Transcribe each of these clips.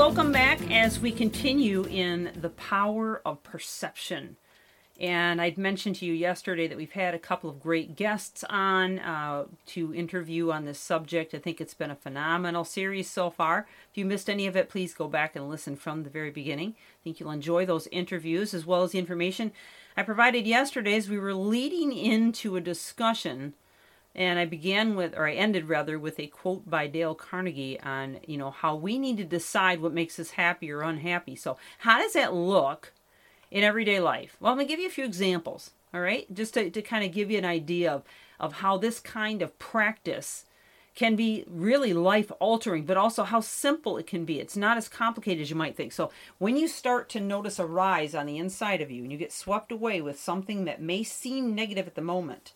Welcome back as we continue in the power of perception. And I'd mentioned to you yesterday that we've had a couple of great guests on uh, to interview on this subject. I think it's been a phenomenal series so far. If you missed any of it, please go back and listen from the very beginning. I think you'll enjoy those interviews as well as the information I provided yesterday as we were leading into a discussion and I began with, or I ended rather, with a quote by Dale Carnegie on, you know, how we need to decide what makes us happy or unhappy. So, how does that look in everyday life? Well, going to give you a few examples, all right, just to, to kind of give you an idea of, of how this kind of practice can be really life altering, but also how simple it can be. It's not as complicated as you might think. So, when you start to notice a rise on the inside of you and you get swept away with something that may seem negative at the moment,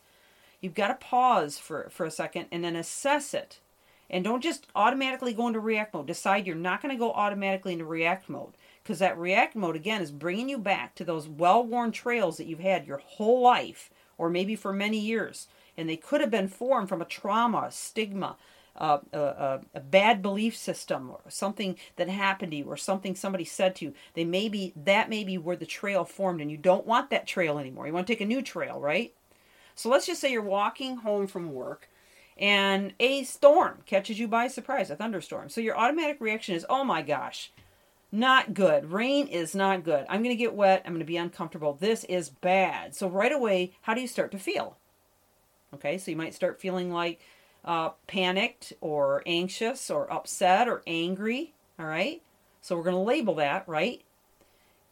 You've got to pause for, for a second and then assess it. And don't just automatically go into react mode. Decide you're not going to go automatically into react mode. Because that react mode, again, is bringing you back to those well worn trails that you've had your whole life, or maybe for many years. And they could have been formed from a trauma, a stigma, a, a, a, bad belief system or something that happened to you or something somebody said to you they may be that may be where the trail formed and you don't want that trail anymore you want to take a new trail right so let's just say you're walking home from work and a storm catches you by surprise, a thunderstorm. So your automatic reaction is, oh my gosh, not good. Rain is not good. I'm going to get wet. I'm going to be uncomfortable. This is bad. So right away, how do you start to feel? Okay, so you might start feeling like uh, panicked or anxious or upset or angry. All right, so we're going to label that, right?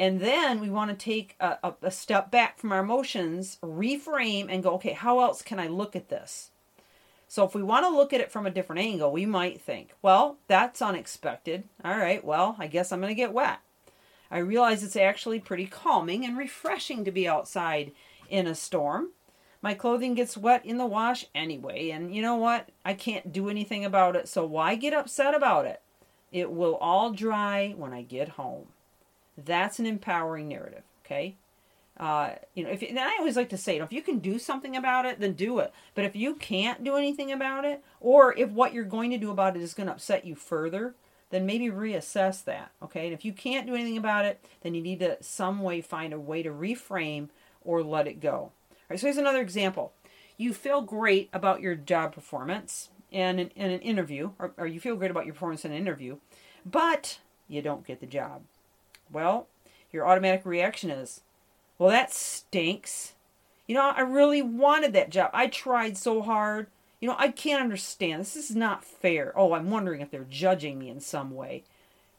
And then we want to take a, a, a, step back from our emotions, reframe, and go, okay, how else can I look at this? So if we want to look at it from a different angle, we might think, well, that's unexpected. All right, well, I guess I'm going to get wet. I realize it's actually pretty calming and refreshing to be outside in a storm. My clothing gets wet in the wash anyway, and you know what? I can't do anything about it, so why get upset about it? It will all dry when I get home. That's an empowering narrative. Okay. Uh, you know, if and I always like to say, you know, if you can do something about it, then do it. But if you can't do anything about it, or if what you're going to do about it is going to upset you further, then maybe reassess that. Okay. And if you can't do anything about it, then you need to some way find a way to reframe or let it go. All right. So here's another example. You feel great about your job performance in an, in an interview, or, or you feel great about your performance in an interview, but you don't get the job. Well, your automatic reaction is, well, that stinks. You know, I really wanted that job. I tried so hard. You know, I can't understand. This is not fair. Oh, I'm wondering if they're judging me in some way.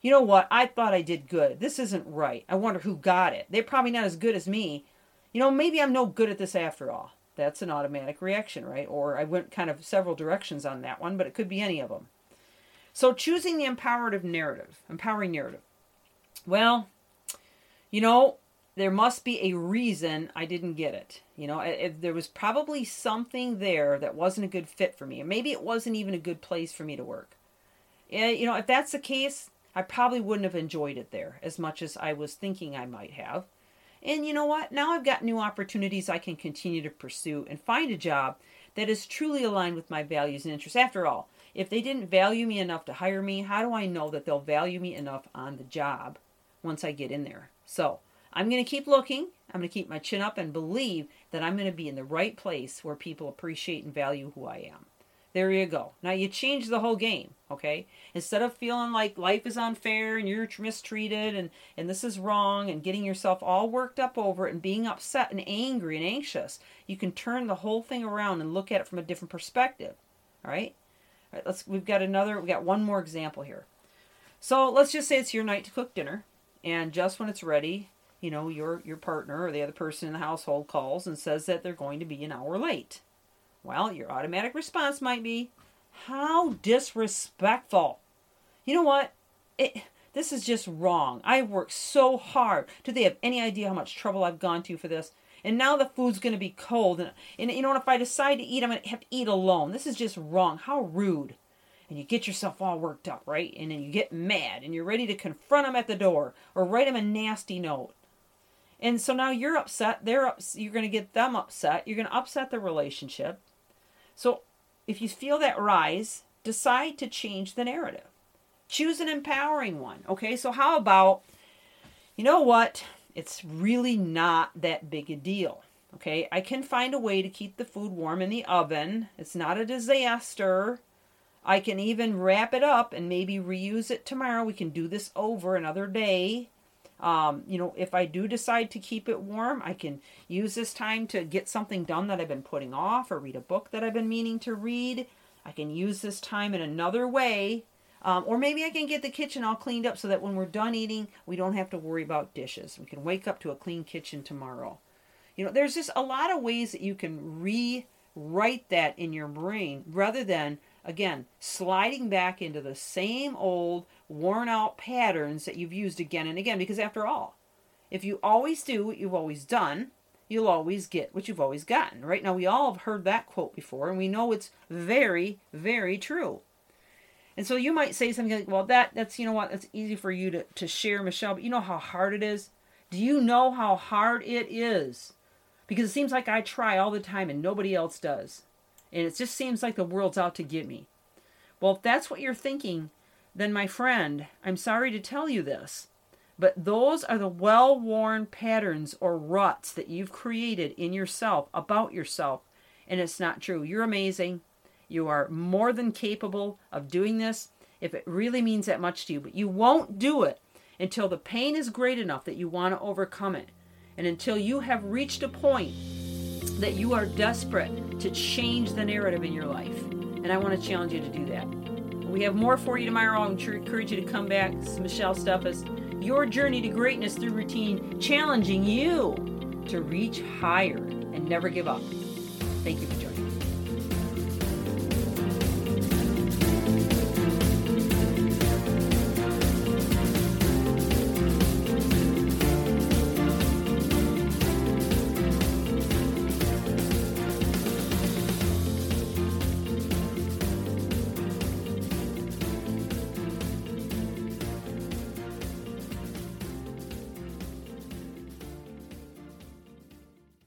You know what? I thought I did good. This isn't right. I wonder who got it. They're probably not as good as me. You know, maybe I'm no good at this after all. That's an automatic reaction, right? Or I went kind of several directions on that one, but it could be any of them. So choosing the empowerative narrative, empowering narrative. Well, you know, there must be a reason I didn't get it. You know, if there was probably something there that wasn't a good fit for me, or maybe it wasn't even a good place for me to work. You know, if that's the case, I probably wouldn't have enjoyed it there as much as I was thinking I might have. And you know what? Now I've got new opportunities I can continue to pursue and find a job that is truly aligned with my values and interests. After all, if they didn't value me enough to hire me, how do I know that they'll value me enough on the job once I get in there? So I'm going to keep looking. I'm going to keep my chin up and believe that I'm going to be in the right place where people appreciate and value who I am. There you go. Now you change the whole game, okay? Instead of feeling like life is unfair and you're mistreated and, and this is wrong and getting yourself all worked up over it and being upset and angry and anxious, you can turn the whole thing around and look at it from a different perspective. All right? All right, let's we've got another we got one more example here. So let's just say it's your night to cook dinner, and just when it's ready, you know, your your partner or the other person in the household calls and says that they're going to be an hour late. Well, your automatic response might be, "How disrespectful." You know what? It This is just wrong. I worked so hard. Do they have any idea how much trouble I've gone to for this? And now the food's going to be cold. And, and you know, if I decide to eat, I'm going to have to eat alone. This is just wrong. How rude. And you get yourself all worked up, right? And then you get mad and you're ready to confront them at the door or write them a nasty note. And so now you're upset. They're ups- you're going to get them upset. You're going to upset the relationship. So if you feel that rise, decide to change the narrative. Choose an empowering one. Okay, so how about, you know what? It's really not that big a deal. Okay, I can find a way to keep the food warm in the oven. It's not a disaster. I can even wrap it up and maybe reuse it tomorrow. We can do this over another day. Um, you know, if I do decide to keep it warm, I can use this time to get something done that I've been putting off or read a book that I've been meaning to read. I can use this time in another way. Um, or maybe I can get the kitchen all cleaned up so that when we're done eating, we don't have to worry about dishes. We can wake up to a clean kitchen tomorrow. You know, there's just a lot of ways that you can rewrite that in your brain rather than, again, sliding back into the same old worn out patterns that you've used again and again. Because after all, if you always do what you've always done, you'll always get what you've always gotten. Right now, we all have heard that quote before, and we know it's very, very true. And so you might say something like, well, that that's you know what, that's easy for you to, to share, Michelle, but you know how hard it is? Do you know how hard it is? Because it seems like I try all the time and nobody else does. And it just seems like the world's out to get me. Well, if that's what you're thinking, then my friend, I'm sorry to tell you this, but those are the well worn patterns or ruts that you've created in yourself about yourself. And it's not true. You're amazing. You are more than capable of doing this if it really means that much to you. But you won't do it until the pain is great enough that you want to overcome it. And until you have reached a point that you are desperate to change the narrative in your life. And I want to challenge you to do that. We have more for you tomorrow. I encourage you to come back. This is Michelle Steffes. Your journey to greatness through routine, challenging you to reach higher and never give up. Thank you for joining.